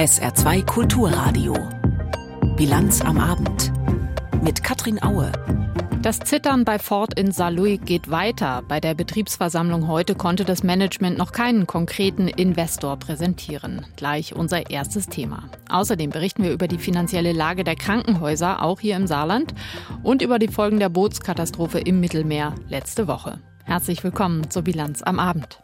SR2 Kulturradio. Bilanz am Abend. Mit Katrin Aue. Das Zittern bei Ford in Saarlouis geht weiter. Bei der Betriebsversammlung heute konnte das Management noch keinen konkreten Investor präsentieren. Gleich unser erstes Thema. Außerdem berichten wir über die finanzielle Lage der Krankenhäuser, auch hier im Saarland, und über die Folgen der Bootskatastrophe im Mittelmeer letzte Woche. Herzlich willkommen zur Bilanz am Abend.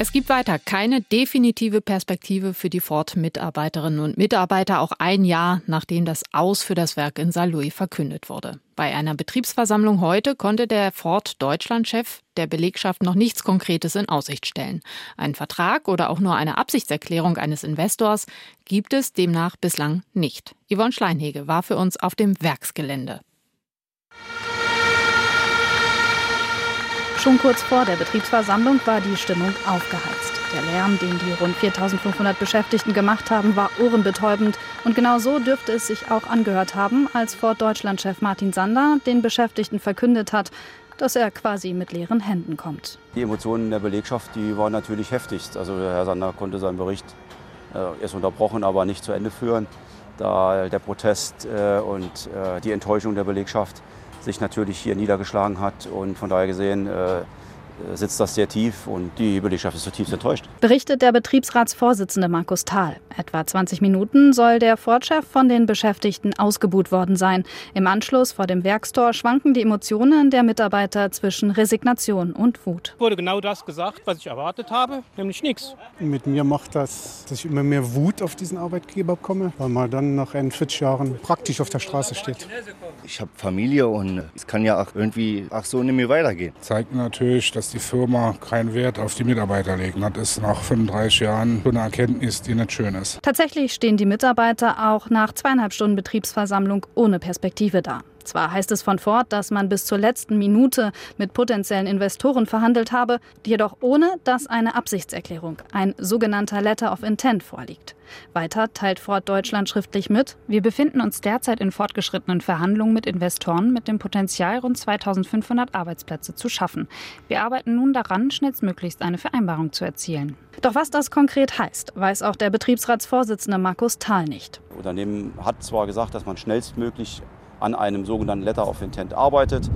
Es gibt weiter keine definitive Perspektive für die Ford-Mitarbeiterinnen und Mitarbeiter, auch ein Jahr nachdem das Aus für das Werk in Saarlouis verkündet wurde. Bei einer Betriebsversammlung heute konnte der Ford-Deutschland-Chef der Belegschaft noch nichts Konkretes in Aussicht stellen. Ein Vertrag oder auch nur eine Absichtserklärung eines Investors gibt es demnach bislang nicht. Yvonne Schleinhege war für uns auf dem Werksgelände. Schon kurz vor der Betriebsversammlung war die Stimmung aufgeheizt. Der Lärm, den die rund 4500 Beschäftigten gemacht haben, war ohrenbetäubend. Und genau so dürfte es sich auch angehört haben, als Ford Deutschland-Chef Martin Sander den Beschäftigten verkündet hat, dass er quasi mit leeren Händen kommt. Die Emotionen der Belegschaft, die waren natürlich heftig. Also Herr Sander konnte seinen Bericht äh, erst unterbrochen, aber nicht zu Ende führen, da der Protest äh, und äh, die Enttäuschung der Belegschaft sich natürlich hier niedergeschlagen hat. Und von daher gesehen äh, sitzt das sehr tief und die Belegschaft ist zutiefst enttäuscht. Berichtet der Betriebsratsvorsitzende Markus Thal. Etwa 20 Minuten soll der Ford-Chef von den Beschäftigten ausgebuht worden sein. Im Anschluss vor dem Werkstor schwanken die Emotionen der Mitarbeiter zwischen Resignation und Wut. Wurde genau das gesagt, was ich erwartet habe, nämlich nichts. Mit mir macht das, dass ich immer mehr Wut auf diesen Arbeitgeber bekomme, weil man dann nach 41 Jahren praktisch auf der Straße steht. Ich habe Familie und es kann ja auch irgendwie auch so nicht mehr weitergehen. Zeigt natürlich, dass die Firma keinen Wert auf die Mitarbeiter legt. Das ist nach 35 Jahren so eine Erkenntnis, die nicht schön ist. Tatsächlich stehen die Mitarbeiter auch nach zweieinhalb Stunden Betriebsversammlung ohne Perspektive da. Zwar heißt es von Ford, dass man bis zur letzten Minute mit potenziellen Investoren verhandelt habe, jedoch ohne, dass eine Absichtserklärung, ein sogenannter Letter of Intent vorliegt. Weiter teilt Ford Deutschland schriftlich mit, wir befinden uns derzeit in fortgeschrittenen Verhandlungen mit Investoren mit dem Potenzial, rund 2500 Arbeitsplätze zu schaffen. Wir arbeiten nun daran, schnellstmöglichst eine Vereinbarung zu erzielen. Doch was das konkret heißt, weiß auch der Betriebsratsvorsitzende Markus Thal nicht. Das Unternehmen hat zwar gesagt, dass man schnellstmöglich an einem sogenannten Letter of Intent arbeitet.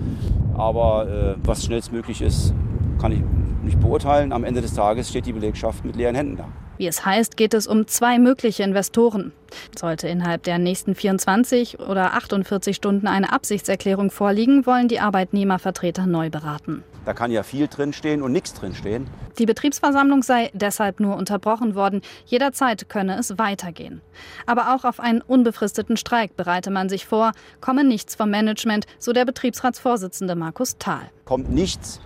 Aber äh, was schnellstmöglich ist, kann ich nicht beurteilen. Am Ende des Tages steht die Belegschaft mit leeren Händen da. Wie es heißt, geht es um zwei mögliche Investoren. Sollte innerhalb der nächsten 24 oder 48 Stunden eine Absichtserklärung vorliegen, wollen die Arbeitnehmervertreter neu beraten. Da kann ja viel drinstehen und nichts drinstehen. Die Betriebsversammlung sei deshalb nur unterbrochen worden. Jederzeit könne es weitergehen. Aber auch auf einen unbefristeten Streik bereite man sich vor, komme nichts vom Management, so der Betriebsratsvorsitzende Markus Thal. Kommt nichts,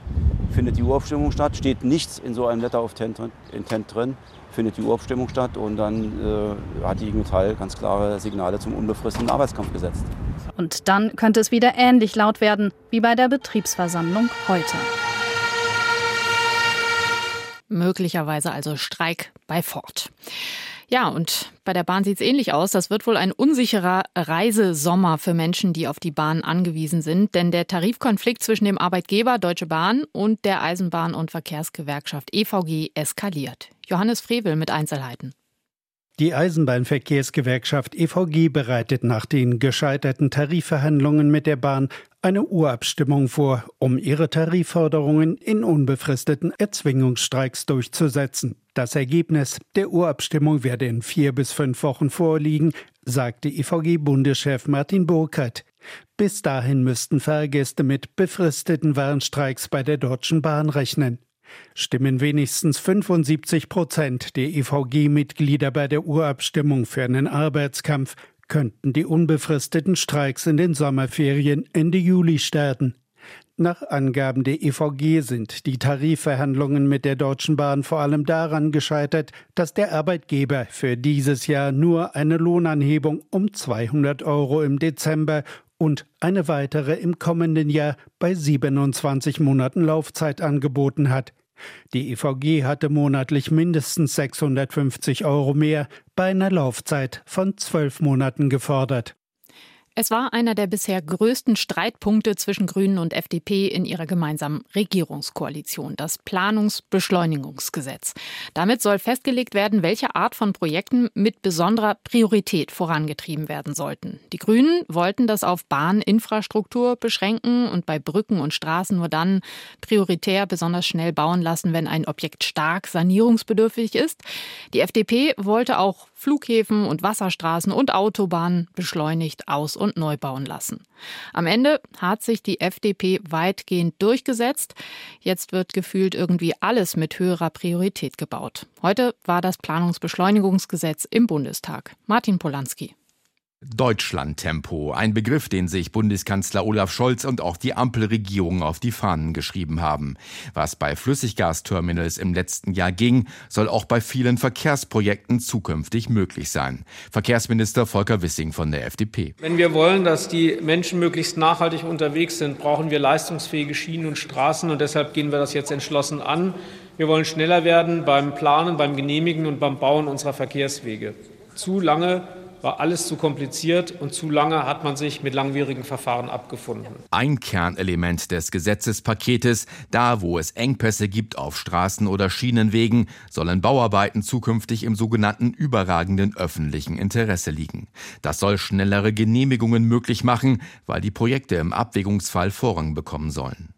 findet die Urabstimmung statt, steht nichts in so einem Letter of Intent drin, findet die Urabstimmung statt und dann äh, hat die IG Metall ganz klare Signale zum unbefristeten Arbeitskampf gesetzt. Und dann könnte es wieder ähnlich laut werden wie bei der Betriebsversammlung heute. Möglicherweise also Streik bei Ford. Ja, und bei der Bahn sieht es ähnlich aus. Das wird wohl ein unsicherer Reisesommer für Menschen, die auf die Bahn angewiesen sind. Denn der Tarifkonflikt zwischen dem Arbeitgeber Deutsche Bahn und der Eisenbahn- und Verkehrsgewerkschaft EVG eskaliert. Johannes Frevel mit Einzelheiten. Die Eisenbahnverkehrsgewerkschaft EVG bereitet nach den gescheiterten Tarifverhandlungen mit der Bahn eine Urabstimmung vor, um ihre Tarifforderungen in unbefristeten Erzwingungsstreiks durchzusetzen. Das Ergebnis der Urabstimmung werde in vier bis fünf Wochen vorliegen, sagte EVG-Bundeschef Martin Burkhardt. Bis dahin müssten Fahrgäste mit befristeten Warnstreiks bei der Deutschen Bahn rechnen. Stimmen wenigstens 75 Prozent der EVG-Mitglieder bei der Urabstimmung für einen Arbeitskampf, könnten die unbefristeten Streiks in den Sommerferien Ende Juli starten. Nach Angaben der EVG sind die Tarifverhandlungen mit der Deutschen Bahn vor allem daran gescheitert, dass der Arbeitgeber für dieses Jahr nur eine Lohnanhebung um 200 Euro im Dezember und eine weitere im kommenden Jahr bei 27 Monaten Laufzeit angeboten hat. Die EVG hatte monatlich mindestens 650 Euro mehr bei einer Laufzeit von zwölf Monaten gefordert. Es war einer der bisher größten Streitpunkte zwischen Grünen und FDP in ihrer gemeinsamen Regierungskoalition, das Planungsbeschleunigungsgesetz. Damit soll festgelegt werden, welche Art von Projekten mit besonderer Priorität vorangetrieben werden sollten. Die Grünen wollten das auf Bahninfrastruktur beschränken und bei Brücken und Straßen nur dann prioritär besonders schnell bauen lassen, wenn ein Objekt stark sanierungsbedürftig ist. Die FDP wollte auch Flughäfen und Wasserstraßen und Autobahnen beschleunigt aus- und neu bauen lassen. Am Ende hat sich die FDP weitgehend durchgesetzt. Jetzt wird gefühlt irgendwie alles mit höherer Priorität gebaut. Heute war das Planungsbeschleunigungsgesetz im Bundestag. Martin Polanski. Deutschlandtempo, ein Begriff, den sich Bundeskanzler Olaf Scholz und auch die Ampelregierung auf die Fahnen geschrieben haben. Was bei Flüssiggasterminals im letzten Jahr ging, soll auch bei vielen Verkehrsprojekten zukünftig möglich sein. Verkehrsminister Volker Wissing von der FDP. Wenn wir wollen, dass die Menschen möglichst nachhaltig unterwegs sind, brauchen wir leistungsfähige Schienen und Straßen und deshalb gehen wir das jetzt entschlossen an. Wir wollen schneller werden beim Planen, beim Genehmigen und beim Bauen unserer Verkehrswege. Zu lange war alles zu kompliziert und zu lange hat man sich mit langwierigen Verfahren abgefunden. Ein Kernelement des Gesetzespaketes, da wo es Engpässe gibt auf Straßen oder Schienenwegen, sollen Bauarbeiten zukünftig im sogenannten überragenden öffentlichen Interesse liegen. Das soll schnellere Genehmigungen möglich machen, weil die Projekte im Abwägungsfall Vorrang bekommen sollen.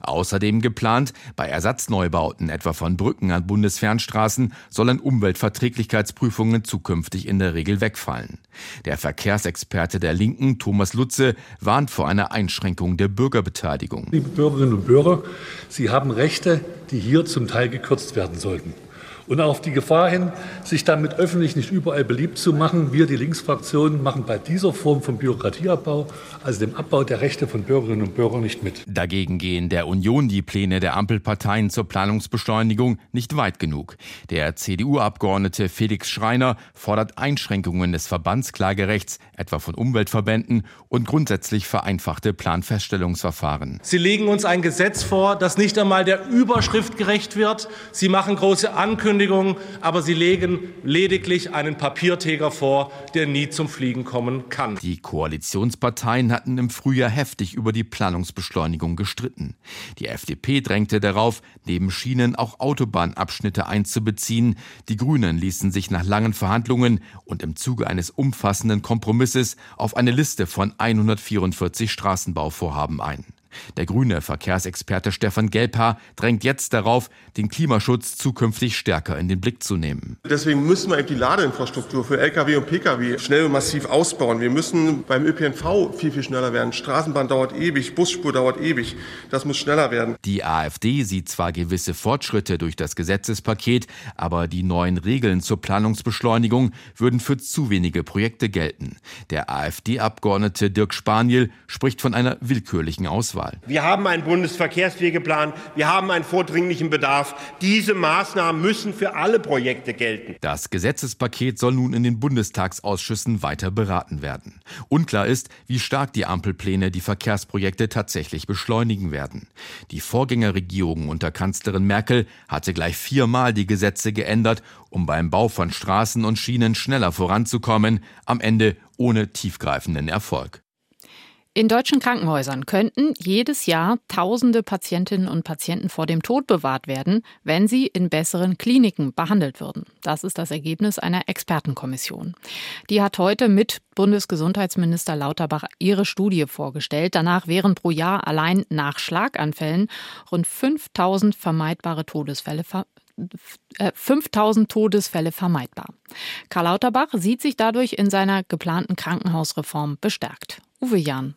Außerdem geplant, bei Ersatzneubauten etwa von Brücken an Bundesfernstraßen sollen Umweltverträglichkeitsprüfungen zukünftig in der Regel wegfallen. Der Verkehrsexperte der Linken, Thomas Lutze, warnt vor einer Einschränkung der Bürgerbeteiligung. Liebe Bürgerinnen und Bürger, Sie haben Rechte, die hier zum Teil gekürzt werden sollten. Und auf die Gefahr hin, sich damit öffentlich nicht überall beliebt zu machen, wir, die Linksfraktion, machen bei dieser Form von Bürokratieabbau, also dem Abbau der Rechte von Bürgerinnen und Bürgern, nicht mit. Dagegen gehen der Union die Pläne der Ampelparteien zur Planungsbeschleunigung nicht weit genug. Der CDU-Abgeordnete Felix Schreiner fordert Einschränkungen des Verbandsklagerechts, etwa von Umweltverbänden, und grundsätzlich vereinfachte Planfeststellungsverfahren. Sie legen uns ein Gesetz vor, das nicht einmal der Überschrift gerecht wird. Sie machen große Ankündigungen Ankündigung, aber sie legen lediglich einen Papiertiger vor, der nie zum Fliegen kommen kann. Die Koalitionsparteien hatten im Frühjahr heftig über die Planungsbeschleunigung gestritten. Die FDP drängte darauf, neben Schienen auch Autobahnabschnitte einzubeziehen. Die Grünen ließen sich nach langen Verhandlungen und im Zuge eines umfassenden Kompromisses auf eine Liste von 144 Straßenbauvorhaben ein. Der grüne Verkehrsexperte Stefan Gelbhaar drängt jetzt darauf, den Klimaschutz zukünftig stärker in den Blick zu nehmen. Deswegen müssen wir die Ladeinfrastruktur für Lkw und Pkw schnell und massiv ausbauen. Wir müssen beim ÖPNV viel, viel schneller werden. Straßenbahn dauert ewig, Busspur dauert ewig. Das muss schneller werden. Die AfD sieht zwar gewisse Fortschritte durch das Gesetzespaket, aber die neuen Regeln zur Planungsbeschleunigung würden für zu wenige Projekte gelten. Der AfD-Abgeordnete Dirk Spaniel spricht von einer willkürlichen Auswahl. Auswahl. Wir haben einen Bundesverkehrswegeplan, wir haben einen vordringlichen Bedarf. Diese Maßnahmen müssen für alle Projekte gelten. Das Gesetzespaket soll nun in den Bundestagsausschüssen weiter beraten werden. Unklar ist, wie stark die Ampelpläne die Verkehrsprojekte tatsächlich beschleunigen werden. Die Vorgängerregierung unter Kanzlerin Merkel hatte gleich viermal die Gesetze geändert, um beim Bau von Straßen und Schienen schneller voranzukommen, am Ende ohne tiefgreifenden Erfolg. In deutschen Krankenhäusern könnten jedes Jahr tausende Patientinnen und Patienten vor dem Tod bewahrt werden, wenn sie in besseren Kliniken behandelt würden. Das ist das Ergebnis einer Expertenkommission. Die hat heute mit Bundesgesundheitsminister Lauterbach ihre Studie vorgestellt. Danach wären pro Jahr allein nach Schlaganfällen rund 5000 vermeidbare Todesfälle 5000 äh, Todesfälle vermeidbar. Karl Lauterbach sieht sich dadurch in seiner geplanten Krankenhausreform bestärkt. Uwe Jahn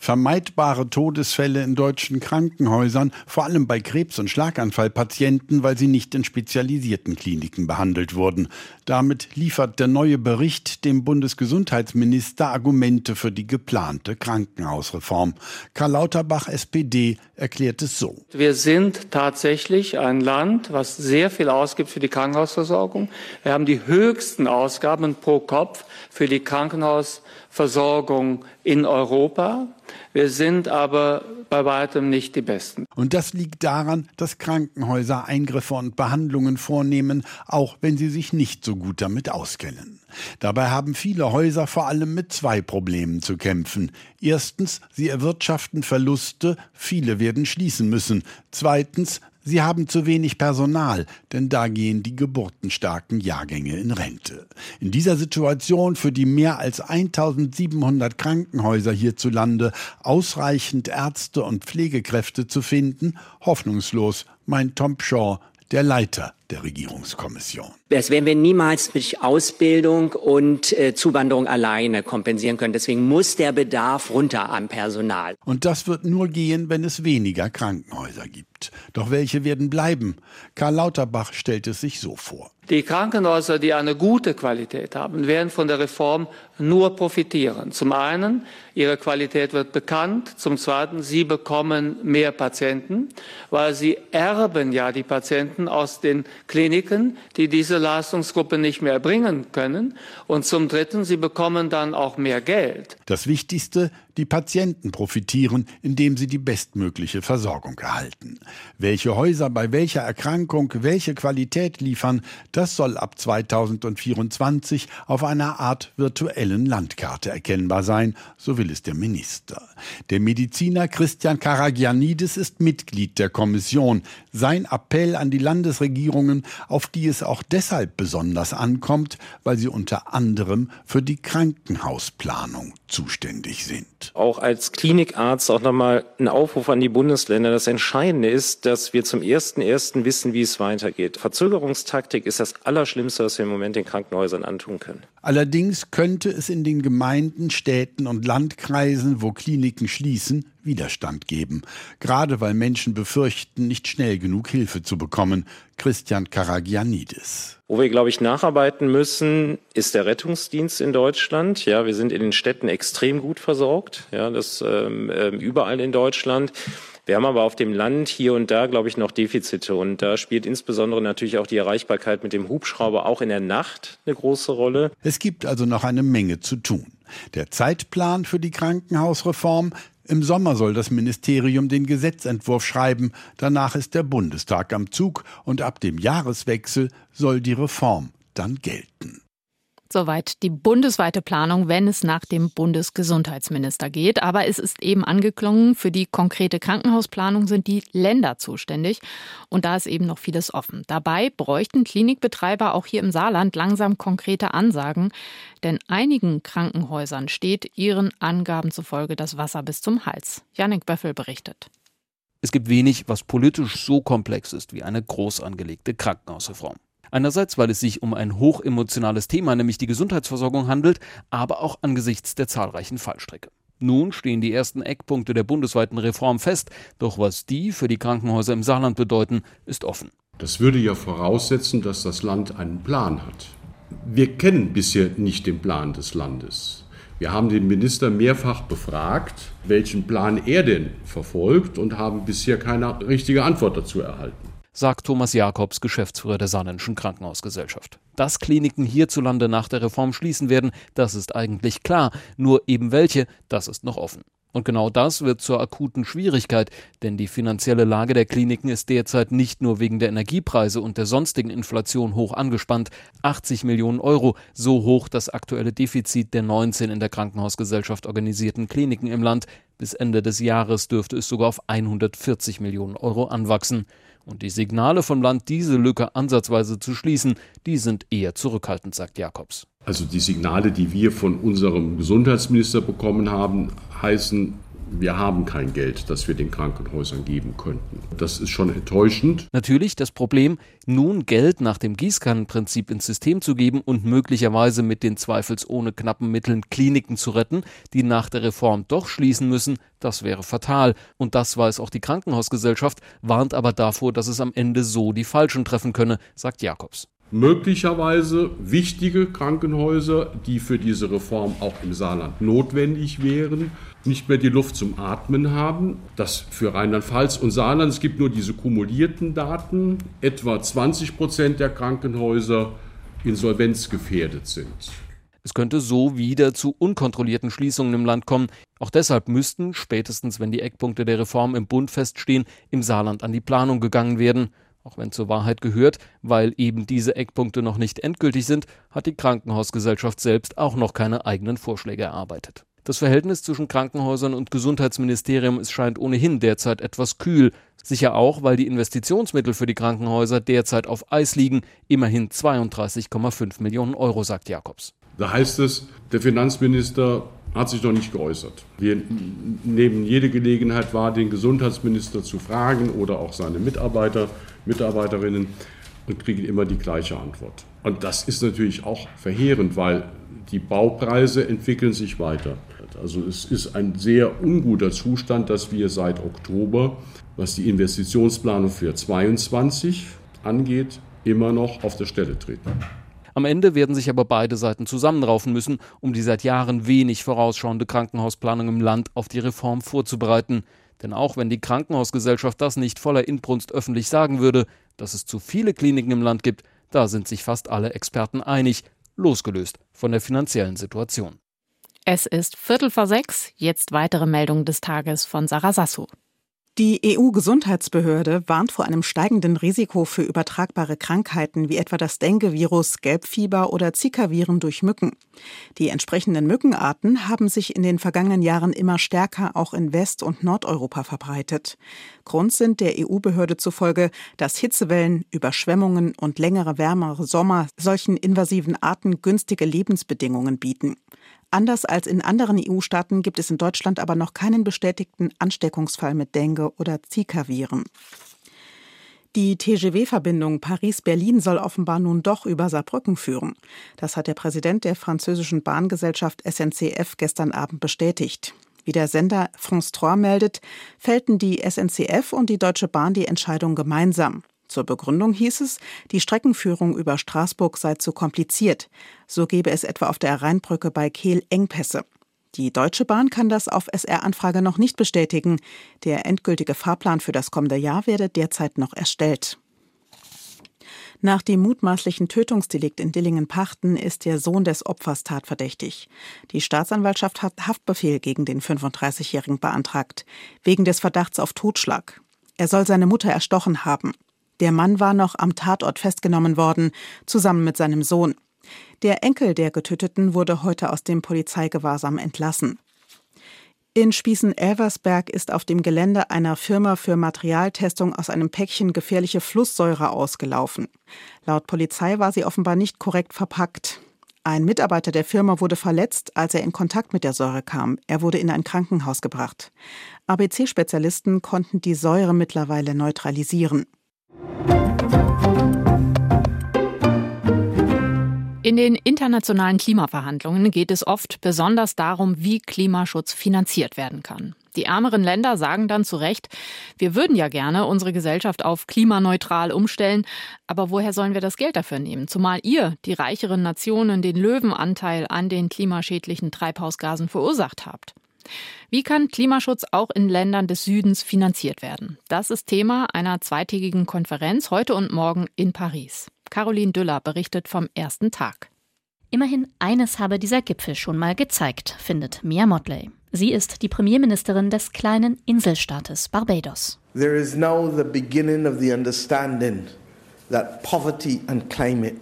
vermeidbare Todesfälle in deutschen Krankenhäusern, vor allem bei Krebs- und Schlaganfallpatienten, weil sie nicht in spezialisierten Kliniken behandelt wurden. Damit liefert der neue Bericht dem Bundesgesundheitsminister Argumente für die geplante Krankenhausreform. Karl Lauterbach, SPD, erklärt es so. Wir sind tatsächlich ein Land, was sehr viel ausgibt für die Krankenhausversorgung. Wir haben die höchsten Ausgaben pro Kopf für die Krankenhausversorgung Versorgung in Europa. Wir sind aber bei weitem nicht die Besten. Und das liegt daran, dass Krankenhäuser Eingriffe und Behandlungen vornehmen, auch wenn sie sich nicht so gut damit auskennen. Dabei haben viele Häuser vor allem mit zwei Problemen zu kämpfen. Erstens, sie erwirtschaften Verluste, viele werden schließen müssen. Zweitens, Sie haben zu wenig Personal, denn da gehen die geburtenstarken Jahrgänge in Rente. In dieser Situation für die mehr als 1700 Krankenhäuser hierzulande ausreichend Ärzte und Pflegekräfte zu finden, hoffnungslos, meint Tom Shaw, der Leiter der Regierungskommission. Das werden wir niemals durch Ausbildung und äh, Zuwanderung alleine kompensieren können. Deswegen muss der Bedarf runter am Personal. Und das wird nur gehen, wenn es weniger Krankenhäuser gibt. Doch welche werden bleiben? Karl Lauterbach stellt es sich so vor. Die Krankenhäuser, die eine gute Qualität haben, werden von der Reform nur profitieren. Zum einen, ihre Qualität wird bekannt. Zum zweiten, sie bekommen mehr Patienten, weil sie erben ja die Patienten aus den Kliniken, die diese Leistungsgruppe nicht mehr erbringen können. Und zum Dritten, sie bekommen dann auch mehr Geld. Das Wichtigste, die Patienten profitieren, indem sie die bestmögliche Versorgung erhalten. Welche Häuser bei welcher Erkrankung welche Qualität liefern, das soll ab 2024 auf einer Art virtuellen Landkarte erkennbar sein, so will es der Minister. Der Mediziner Christian Karagianidis ist Mitglied der Kommission. Sein Appell an die Landesregierungen, auf die es auch deshalb besonders ankommt, weil sie unter anderem für die Krankenhausplanung zuständig sind. Auch als Klinikarzt auch nochmal ein Aufruf an die Bundesländer. Das Entscheidende ist, dass wir zum ersten ersten wissen, wie es weitergeht. Verzögerungstaktik ist das Allerschlimmste, was wir im Moment den Krankenhäusern antun können. Allerdings könnte es in den Gemeinden, Städten und Landkreisen, wo Kliniken schließen, Widerstand geben, gerade weil Menschen befürchten, nicht schnell genug Hilfe zu bekommen. Christian Karagianidis. Wo wir, glaube ich, nacharbeiten müssen, ist der Rettungsdienst in Deutschland. Ja, wir sind in den Städten extrem gut versorgt. Ja, das ähm, ähm überall in Deutschland. Wir haben aber auf dem Land hier und da, glaube ich, noch Defizite. Und da spielt insbesondere natürlich auch die Erreichbarkeit mit dem Hubschrauber auch in der Nacht eine große Rolle. Es gibt also noch eine Menge zu tun. Der Zeitplan für die Krankenhausreform im Sommer soll das Ministerium den Gesetzentwurf schreiben, danach ist der Bundestag am Zug und ab dem Jahreswechsel soll die Reform dann gelten. Soweit die bundesweite Planung, wenn es nach dem Bundesgesundheitsminister geht. Aber es ist eben angeklungen, für die konkrete Krankenhausplanung sind die Länder zuständig. Und da ist eben noch vieles offen. Dabei bräuchten Klinikbetreiber auch hier im Saarland langsam konkrete Ansagen. Denn einigen Krankenhäusern steht ihren Angaben zufolge das Wasser bis zum Hals. Janik Böffel berichtet. Es gibt wenig, was politisch so komplex ist wie eine groß angelegte Krankenhausreform. Einerseits, weil es sich um ein hochemotionales Thema, nämlich die Gesundheitsversorgung handelt, aber auch angesichts der zahlreichen Fallstricke. Nun stehen die ersten Eckpunkte der bundesweiten Reform fest, doch was die für die Krankenhäuser im Saarland bedeuten, ist offen. Das würde ja voraussetzen, dass das Land einen Plan hat. Wir kennen bisher nicht den Plan des Landes. Wir haben den Minister mehrfach befragt, welchen Plan er denn verfolgt und haben bisher keine richtige Antwort dazu erhalten sagt Thomas Jakobs, Geschäftsführer der Saarländischen Krankenhausgesellschaft. Dass Kliniken hierzulande nach der Reform schließen werden, das ist eigentlich klar, nur eben welche, das ist noch offen. Und genau das wird zur akuten Schwierigkeit, denn die finanzielle Lage der Kliniken ist derzeit nicht nur wegen der Energiepreise und der sonstigen Inflation hoch angespannt. 80 Millionen Euro, so hoch das aktuelle Defizit der 19 in der Krankenhausgesellschaft organisierten Kliniken im Land. Bis Ende des Jahres dürfte es sogar auf 140 Millionen Euro anwachsen. Und die Signale vom Land, diese Lücke ansatzweise zu schließen, die sind eher zurückhaltend, sagt Jakobs. Also die Signale, die wir von unserem Gesundheitsminister bekommen haben, heißen, wir haben kein Geld, das wir den Krankenhäusern geben könnten. Das ist schon enttäuschend. Natürlich das Problem, nun Geld nach dem Gießkannenprinzip ins System zu geben und möglicherweise mit den zweifelsohne knappen Mitteln Kliniken zu retten, die nach der Reform doch schließen müssen, das wäre fatal. Und das weiß auch die Krankenhausgesellschaft, warnt aber davor, dass es am Ende so die Falschen treffen könne, sagt Jakobs möglicherweise wichtige Krankenhäuser, die für diese Reform auch im Saarland notwendig wären, nicht mehr die Luft zum Atmen haben. Das für Rheinland-Pfalz und Saarland, es gibt nur diese kumulierten Daten, etwa 20 Prozent der Krankenhäuser insolvenzgefährdet sind. Es könnte so wieder zu unkontrollierten Schließungen im Land kommen. Auch deshalb müssten, spätestens wenn die Eckpunkte der Reform im Bund feststehen, im Saarland an die Planung gegangen werden. Auch wenn zur Wahrheit gehört, weil eben diese Eckpunkte noch nicht endgültig sind, hat die Krankenhausgesellschaft selbst auch noch keine eigenen Vorschläge erarbeitet. Das Verhältnis zwischen Krankenhäusern und Gesundheitsministerium ist scheint ohnehin derzeit etwas kühl. Sicher auch, weil die Investitionsmittel für die Krankenhäuser derzeit auf Eis liegen. Immerhin 32,5 Millionen Euro, sagt Jakobs. Da heißt es, der Finanzminister hat sich noch nicht geäußert. Wir nehmen jede Gelegenheit wahr, den Gesundheitsminister zu fragen oder auch seine Mitarbeiter, Mitarbeiterinnen und kriegen immer die gleiche Antwort. Und das ist natürlich auch verheerend, weil die Baupreise entwickeln sich weiter. Also es ist ein sehr unguter Zustand, dass wir seit Oktober, was die Investitionsplanung für 2022 angeht, immer noch auf der Stelle treten. Am Ende werden sich aber beide Seiten zusammenraufen müssen, um die seit Jahren wenig vorausschauende Krankenhausplanung im Land auf die Reform vorzubereiten. Denn auch wenn die Krankenhausgesellschaft das nicht voller Inbrunst öffentlich sagen würde, dass es zu viele Kliniken im Land gibt, da sind sich fast alle Experten einig, losgelöst von der finanziellen Situation. Es ist Viertel vor sechs. Jetzt weitere Meldungen des Tages von Sarah Sassou. Die EU-Gesundheitsbehörde warnt vor einem steigenden Risiko für übertragbare Krankheiten wie etwa das Dengue-Virus, Gelbfieber oder Zika-Viren durch Mücken. Die entsprechenden Mückenarten haben sich in den vergangenen Jahren immer stärker auch in West- und Nordeuropa verbreitet. Grund sind der EU-Behörde zufolge, dass Hitzewellen, Überschwemmungen und längere wärmere Sommer solchen invasiven Arten günstige Lebensbedingungen bieten. Anders als in anderen EU-Staaten gibt es in Deutschland aber noch keinen bestätigten Ansteckungsfall mit Dengue oder Zika-Viren. Die TGW-Verbindung Paris-Berlin soll offenbar nun doch über Saarbrücken führen. Das hat der Präsident der französischen Bahngesellschaft SNCF gestern Abend bestätigt. Wie der Sender France 3 meldet, fällten die SNCF und die Deutsche Bahn die Entscheidung gemeinsam. Zur Begründung hieß es, die Streckenführung über Straßburg sei zu kompliziert. So gebe es etwa auf der Rheinbrücke bei Kehl Engpässe. Die Deutsche Bahn kann das auf SR-Anfrage noch nicht bestätigen. Der endgültige Fahrplan für das kommende Jahr werde derzeit noch erstellt. Nach dem mutmaßlichen Tötungsdelikt in Dillingen-Pachten ist der Sohn des Opfers tatverdächtig. Die Staatsanwaltschaft hat Haftbefehl gegen den 35-Jährigen beantragt, wegen des Verdachts auf Totschlag. Er soll seine Mutter erstochen haben. Der Mann war noch am Tatort festgenommen worden, zusammen mit seinem Sohn. Der Enkel der Getöteten wurde heute aus dem Polizeigewahrsam entlassen. In Spießen-Elversberg ist auf dem Gelände einer Firma für Materialtestung aus einem Päckchen gefährliche Flusssäure ausgelaufen. Laut Polizei war sie offenbar nicht korrekt verpackt. Ein Mitarbeiter der Firma wurde verletzt, als er in Kontakt mit der Säure kam. Er wurde in ein Krankenhaus gebracht. ABC-Spezialisten konnten die Säure mittlerweile neutralisieren. In den internationalen Klimaverhandlungen geht es oft besonders darum, wie Klimaschutz finanziert werden kann. Die ärmeren Länder sagen dann zu Recht, wir würden ja gerne unsere Gesellschaft auf klimaneutral umstellen, aber woher sollen wir das Geld dafür nehmen? Zumal ihr, die reicheren Nationen, den Löwenanteil an den klimaschädlichen Treibhausgasen verursacht habt. Wie kann Klimaschutz auch in Ländern des Südens finanziert werden? Das ist Thema einer zweitägigen Konferenz heute und morgen in Paris. Caroline Düller berichtet vom ersten Tag. Immerhin eines habe dieser Gipfel schon mal gezeigt, findet Mia Motley. Sie ist die Premierministerin des kleinen Inselstaates Barbados. There is now the beginning of the understanding that poverty and climate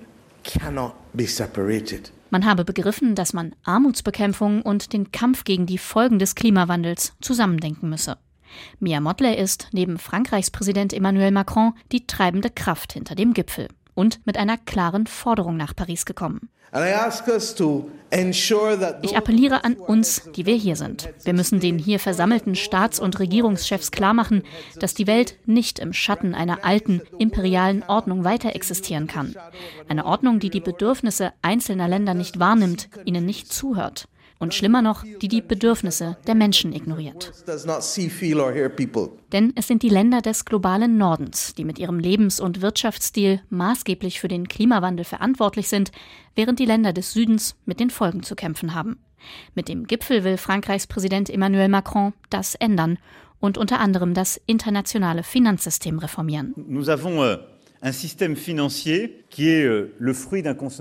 cannot be separated. Man habe begriffen, dass man Armutsbekämpfung und den Kampf gegen die Folgen des Klimawandels zusammendenken müsse. Mia Motley ist neben Frankreichs Präsident Emmanuel Macron die treibende Kraft hinter dem Gipfel und mit einer klaren Forderung nach Paris gekommen. Ich appelliere an uns, die wir hier sind. Wir müssen den hier versammelten Staats- und Regierungschefs klarmachen, dass die Welt nicht im Schatten einer alten, imperialen Ordnung weiter existieren kann. Eine Ordnung, die die Bedürfnisse einzelner Länder nicht wahrnimmt, ihnen nicht zuhört und schlimmer noch, die die Bedürfnisse der Menschen ignoriert. Denn es sind die Länder des globalen Nordens, die mit ihrem Lebens- und Wirtschaftsstil maßgeblich für den Klimawandel verantwortlich sind, während die Länder des Südens mit den Folgen zu kämpfen haben. Mit dem Gipfel will Frankreichs Präsident Emmanuel Macron das ändern und unter anderem das internationale Finanzsystem reformieren. Nous avons, euh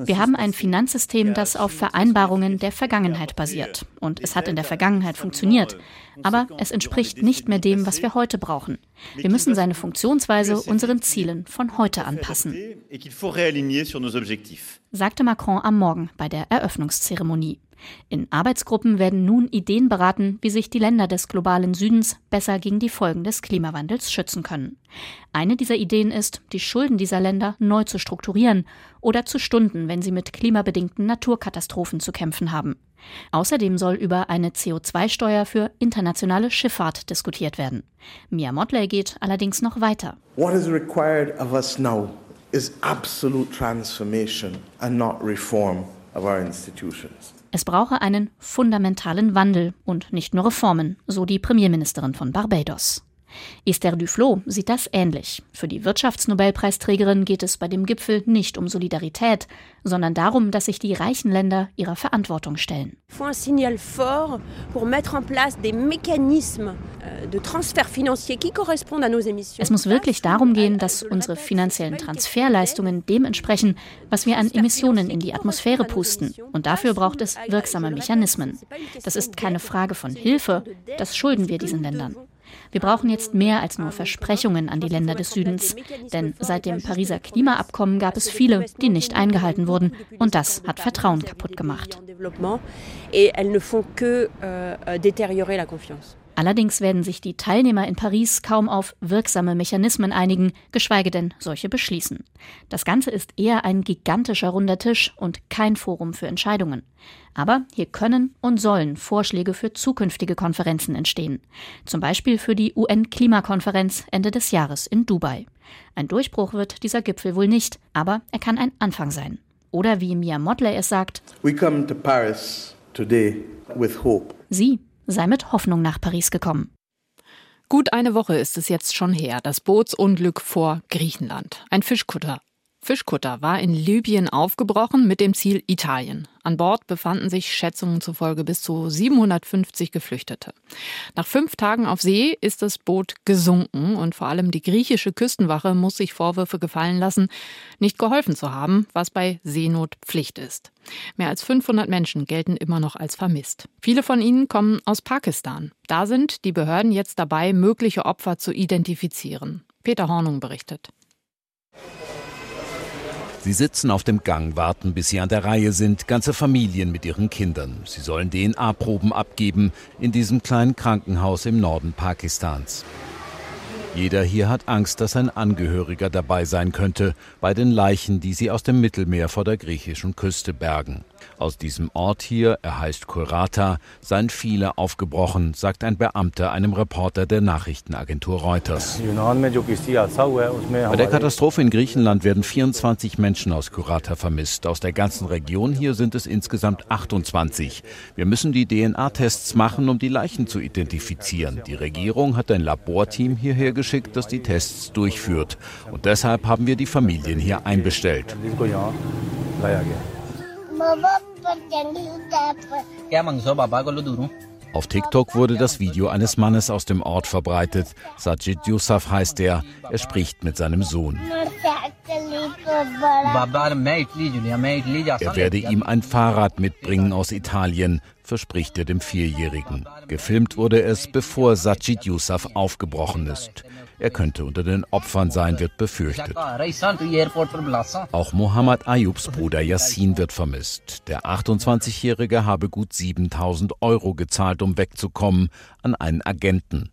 Wir haben ein Finanzsystem, das auf Vereinbarungen der Vergangenheit basiert. Und es hat in der Vergangenheit funktioniert. Aber es entspricht nicht mehr dem, was wir heute brauchen. Wir müssen seine Funktionsweise unseren Zielen von heute anpassen. Sagte Macron am Morgen bei der Eröffnungszeremonie. In Arbeitsgruppen werden nun Ideen beraten, wie sich die Länder des globalen Südens besser gegen die Folgen des Klimawandels schützen können. Eine dieser Ideen ist, die Schulden dieser Länder neu zu strukturieren oder zu stunden, wenn sie mit klimabedingten Naturkatastrophen zu kämpfen haben. Außerdem soll über eine CO2-Steuer für internationale Schifffahrt diskutiert werden. Mia Motley geht allerdings noch weiter. What is required of us now is absolute transformation and not reform of our institutions. Es brauche einen fundamentalen Wandel und nicht nur Reformen, so die Premierministerin von Barbados. Esther Duflo sieht das ähnlich. Für die Wirtschaftsnobelpreisträgerin geht es bei dem Gipfel nicht um Solidarität, sondern darum, dass sich die reichen Länder ihrer Verantwortung stellen. Euh, es muss wirklich darum gehen, dass unsere finanziellen Transferleistungen dem entsprechen, was wir an Emissionen in die Atmosphäre pusten. Und dafür braucht es wirksame Mechanismen. Das ist keine Frage von Hilfe, das schulden wir diesen Ländern. Wir brauchen jetzt mehr als nur Versprechungen an die Länder des Südens. Denn seit dem Pariser Klimaabkommen gab es viele, die nicht eingehalten wurden. Und das hat Vertrauen kaputt gemacht. Allerdings werden sich die Teilnehmer in Paris kaum auf wirksame Mechanismen einigen, geschweige denn solche beschließen. Das Ganze ist eher ein gigantischer runder Tisch und kein Forum für Entscheidungen. Aber hier können und sollen Vorschläge für zukünftige Konferenzen entstehen. Zum Beispiel für die UN-Klimakonferenz Ende des Jahres in Dubai. Ein Durchbruch wird dieser Gipfel wohl nicht, aber er kann ein Anfang sein. Oder wie Mia Motley es sagt, We come to Paris today with hope. Sie sei mit Hoffnung nach Paris gekommen. Gut eine Woche ist es jetzt schon her, das Bootsunglück vor Griechenland. Ein Fischkutter Fischkutter war in Libyen aufgebrochen mit dem Ziel Italien. An Bord befanden sich Schätzungen zufolge bis zu 750 Geflüchtete. Nach fünf Tagen auf See ist das Boot gesunken und vor allem die griechische Küstenwache muss sich Vorwürfe gefallen lassen, nicht geholfen zu haben, was bei Seenot Pflicht ist. Mehr als 500 Menschen gelten immer noch als vermisst. Viele von ihnen kommen aus Pakistan. Da sind die Behörden jetzt dabei, mögliche Opfer zu identifizieren. Peter Hornung berichtet. Sie sitzen auf dem Gang, warten, bis sie an der Reihe sind, ganze Familien mit ihren Kindern. Sie sollen DNA-Proben abgeben in diesem kleinen Krankenhaus im Norden Pakistans. Jeder hier hat Angst, dass ein Angehöriger dabei sein könnte bei den Leichen, die sie aus dem Mittelmeer vor der griechischen Küste bergen. Aus diesem Ort hier, er heißt Kurata, seien viele aufgebrochen, sagt ein Beamter einem Reporter der Nachrichtenagentur Reuters. Bei der Katastrophe in Griechenland werden 24 Menschen aus Kurata vermisst. Aus der ganzen Region hier sind es insgesamt 28. Wir müssen die DNA-Tests machen, um die Leichen zu identifizieren. Die Regierung hat ein Laborteam hierher geschickt, das die Tests durchführt. Und deshalb haben wir die Familien hier einbestellt. Auf TikTok wurde das Video eines Mannes aus dem Ort verbreitet. Sajid Yusuf heißt er. Er spricht mit seinem Sohn. Er werde ihm ein Fahrrad mitbringen aus Italien, verspricht er dem Vierjährigen. Gefilmt wurde es, bevor Sajid Yusuf aufgebrochen ist. Er könnte unter den Opfern sein, wird befürchtet. Auch Mohammed Ayubs Bruder Yassin wird vermisst. Der 28-Jährige habe gut 7000 Euro gezahlt, um wegzukommen, an einen Agenten.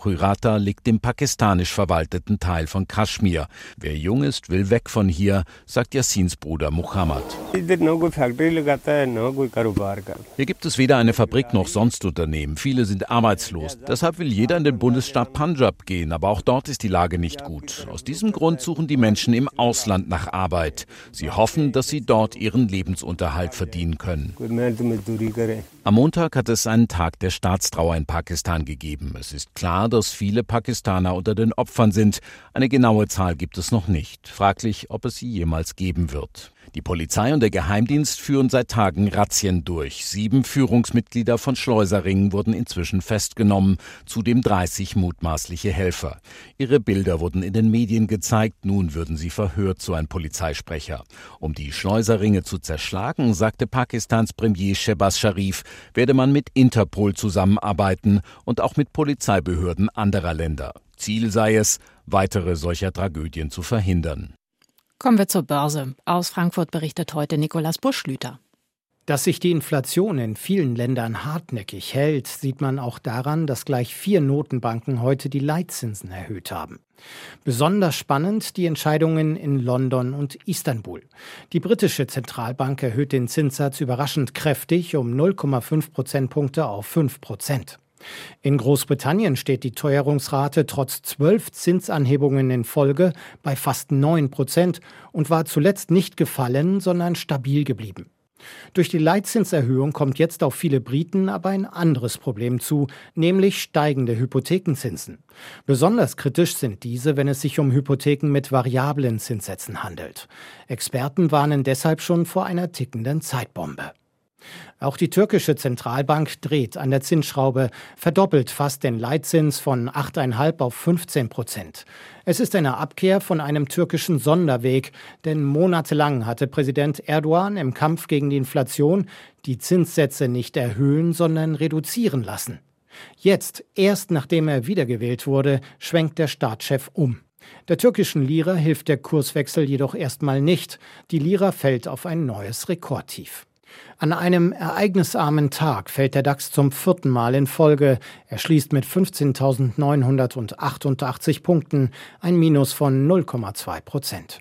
Churata liegt im pakistanisch verwalteten Teil von Kaschmir. Wer jung ist, will weg von hier, sagt Yassins Bruder Muhammad. Hier gibt es weder eine Fabrik noch sonst Unternehmen. Viele sind arbeitslos. Deshalb will jeder in den Bundesstaat Punjab gehen, aber auch dort ist die Lage nicht gut. Aus diesem Grund suchen die Menschen im Ausland nach Arbeit. Sie hoffen, dass sie dort ihren Lebensunterhalt verdienen können. Am Montag hat es einen Tag der Staatstrauer in Pakistan gegeben. Es ist klar, dass viele Pakistaner unter den Opfern sind. Eine genaue Zahl gibt es noch nicht. Fraglich, ob es sie jemals geben wird. Die Polizei und der Geheimdienst führen seit Tagen Razzien durch. Sieben Führungsmitglieder von Schleuseringen wurden inzwischen festgenommen, zudem 30 mutmaßliche Helfer. Ihre Bilder wurden in den Medien gezeigt, nun würden sie verhört, so ein Polizeisprecher. Um die Schleuseringe zu zerschlagen, sagte Pakistans Premier Shehbaz Sharif, werde man mit Interpol zusammenarbeiten und auch mit Polizeibehörden anderer Länder. Ziel sei es, weitere solcher Tragödien zu verhindern. Kommen wir zur Börse. Aus Frankfurt berichtet heute Nikolaus Buschlüter. Dass sich die Inflation in vielen Ländern hartnäckig hält, sieht man auch daran, dass gleich vier Notenbanken heute die Leitzinsen erhöht haben. Besonders spannend die Entscheidungen in London und Istanbul. Die britische Zentralbank erhöht den Zinssatz überraschend kräftig um 0,5 Prozentpunkte auf 5 Prozent. In Großbritannien steht die Teuerungsrate trotz zwölf Zinsanhebungen in Folge bei fast 9 Prozent und war zuletzt nicht gefallen, sondern stabil geblieben. Durch die Leitzinserhöhung kommt jetzt auf viele Briten aber ein anderes Problem zu, nämlich steigende Hypothekenzinsen. Besonders kritisch sind diese, wenn es sich um Hypotheken mit variablen Zinssätzen handelt. Experten warnen deshalb schon vor einer tickenden Zeitbombe. Auch die türkische Zentralbank dreht an der Zinsschraube, verdoppelt fast den Leitzins von 8,5 auf 15 Prozent. Es ist eine Abkehr von einem türkischen Sonderweg, denn monatelang hatte Präsident Erdogan im Kampf gegen die Inflation die Zinssätze nicht erhöhen, sondern reduzieren lassen. Jetzt, erst nachdem er wiedergewählt wurde, schwenkt der Staatschef um. Der türkischen Lira hilft der Kurswechsel jedoch erstmal nicht. Die Lira fällt auf ein neues Rekordtief. An einem ereignisarmen Tag fällt der DAX zum vierten Mal in Folge. Er schließt mit 15.988 Punkten, ein Minus von 0,2 Prozent.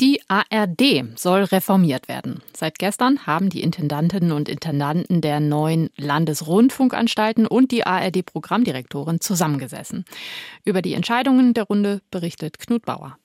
Die ARD soll reformiert werden. Seit gestern haben die Intendantinnen und Intendanten der neuen Landesrundfunkanstalten und die ARD-Programmdirektorin zusammengesessen. Über die Entscheidungen der Runde berichtet Knut Bauer.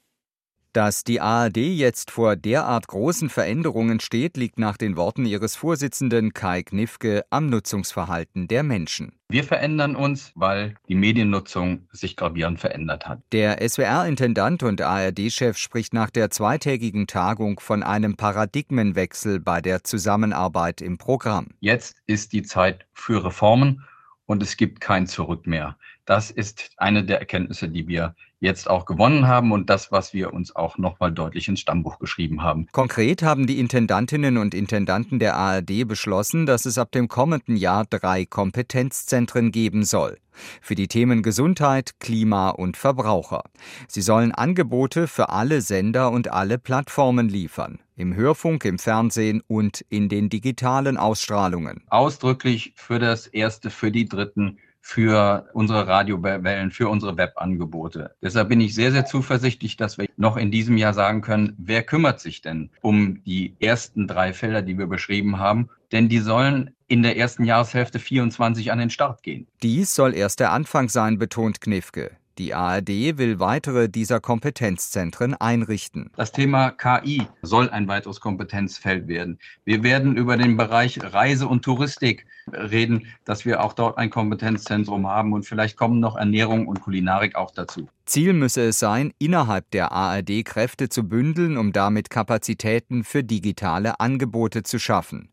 Dass die ARD jetzt vor derart großen Veränderungen steht, liegt nach den Worten ihres Vorsitzenden Kai Knifke am Nutzungsverhalten der Menschen. Wir verändern uns, weil die Mediennutzung sich gravierend verändert hat. Der SWR-Intendant und ARD-Chef spricht nach der zweitägigen Tagung von einem Paradigmenwechsel bei der Zusammenarbeit im Programm. Jetzt ist die Zeit für Reformen und es gibt kein Zurück mehr. Das ist eine der Erkenntnisse, die wir jetzt auch gewonnen haben und das, was wir uns auch nochmal deutlich ins Stammbuch geschrieben haben. Konkret haben die Intendantinnen und Intendanten der ARD beschlossen, dass es ab dem kommenden Jahr drei Kompetenzzentren geben soll. Für die Themen Gesundheit, Klima und Verbraucher. Sie sollen Angebote für alle Sender und alle Plattformen liefern. Im Hörfunk, im Fernsehen und in den digitalen Ausstrahlungen. Ausdrücklich für das erste, für die dritten für unsere Radiowellen, für unsere Webangebote. Deshalb bin ich sehr, sehr zuversichtlich, dass wir noch in diesem Jahr sagen können, wer kümmert sich denn um die ersten drei Felder, die wir beschrieben haben? Denn die sollen in der ersten Jahreshälfte 24 an den Start gehen. Dies soll erst der Anfang sein, betont Knifke. Die ARD will weitere dieser Kompetenzzentren einrichten. Das Thema KI soll ein weiteres Kompetenzfeld werden. Wir werden über den Bereich Reise und Touristik reden, dass wir auch dort ein Kompetenzzentrum haben und vielleicht kommen noch Ernährung und Kulinarik auch dazu. Ziel müsse es sein, innerhalb der ARD Kräfte zu bündeln, um damit Kapazitäten für digitale Angebote zu schaffen.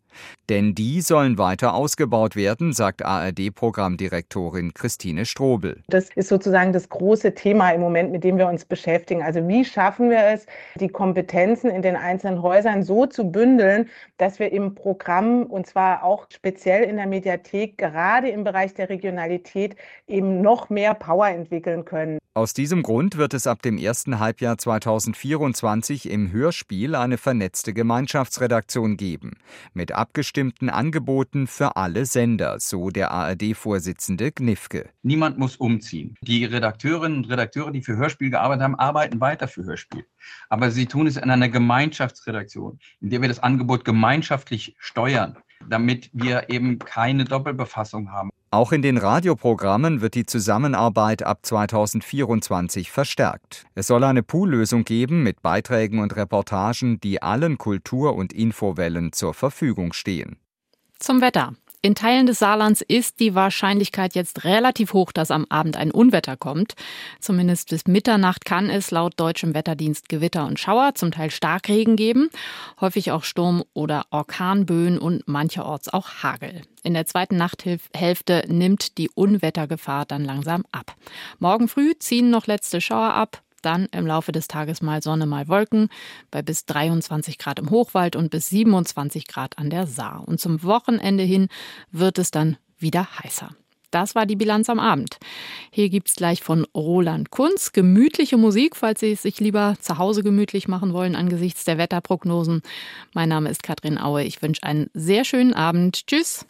Denn die sollen weiter ausgebaut werden, sagt ARD-Programmdirektorin Christine Strobel. Das ist sozusagen das große Thema im Moment, mit dem wir uns beschäftigen. Also wie schaffen wir es, die Kompetenzen in den einzelnen Häusern so zu bündeln, dass wir im Programm und zwar auch speziell in der Mediathek, gerade im Bereich der Regionalität, eben noch mehr Power entwickeln können. Aus diesem Grund wird es ab dem ersten Halbjahr 2024 im Hörspiel eine vernetzte Gemeinschaftsredaktion geben. Mit abgestimmten Angeboten für alle Sender, so der ARD-Vorsitzende Gnifke. Niemand muss umziehen. Die Redakteurinnen und Redakteure, die für Hörspiel gearbeitet haben, arbeiten weiter für Hörspiel. Aber sie tun es in einer Gemeinschaftsredaktion, in der wir das Angebot gemeinschaftlich steuern, damit wir eben keine Doppelbefassung haben. Auch in den Radioprogrammen wird die Zusammenarbeit ab 2024 verstärkt. Es soll eine Poollösung geben mit Beiträgen und Reportagen, die allen Kultur- und Infowellen zur Verfügung stehen. Zum Wetter. In Teilen des Saarlands ist die Wahrscheinlichkeit jetzt relativ hoch, dass am Abend ein Unwetter kommt. Zumindest bis Mitternacht kann es laut deutschem Wetterdienst Gewitter und Schauer, zum Teil Starkregen geben, häufig auch Sturm- oder Orkanböen und mancherorts auch Hagel. In der zweiten Nachthälfte nimmt die Unwettergefahr dann langsam ab. Morgen früh ziehen noch letzte Schauer ab, dann im Laufe des Tages mal Sonne, mal Wolken, bei bis 23 Grad im Hochwald und bis 27 Grad an der Saar. Und zum Wochenende hin wird es dann wieder heißer. Das war die Bilanz am Abend. Hier gibt es gleich von Roland Kunz gemütliche Musik, falls Sie es sich lieber zu Hause gemütlich machen wollen angesichts der Wetterprognosen. Mein Name ist Katrin Aue. Ich wünsche einen sehr schönen Abend. Tschüss.